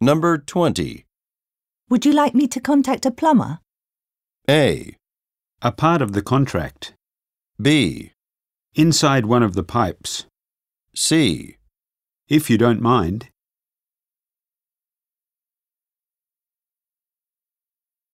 Number 20. Would you like me to contact a plumber? A. A part of the contract. B. Inside one of the pipes. C. If you don't mind.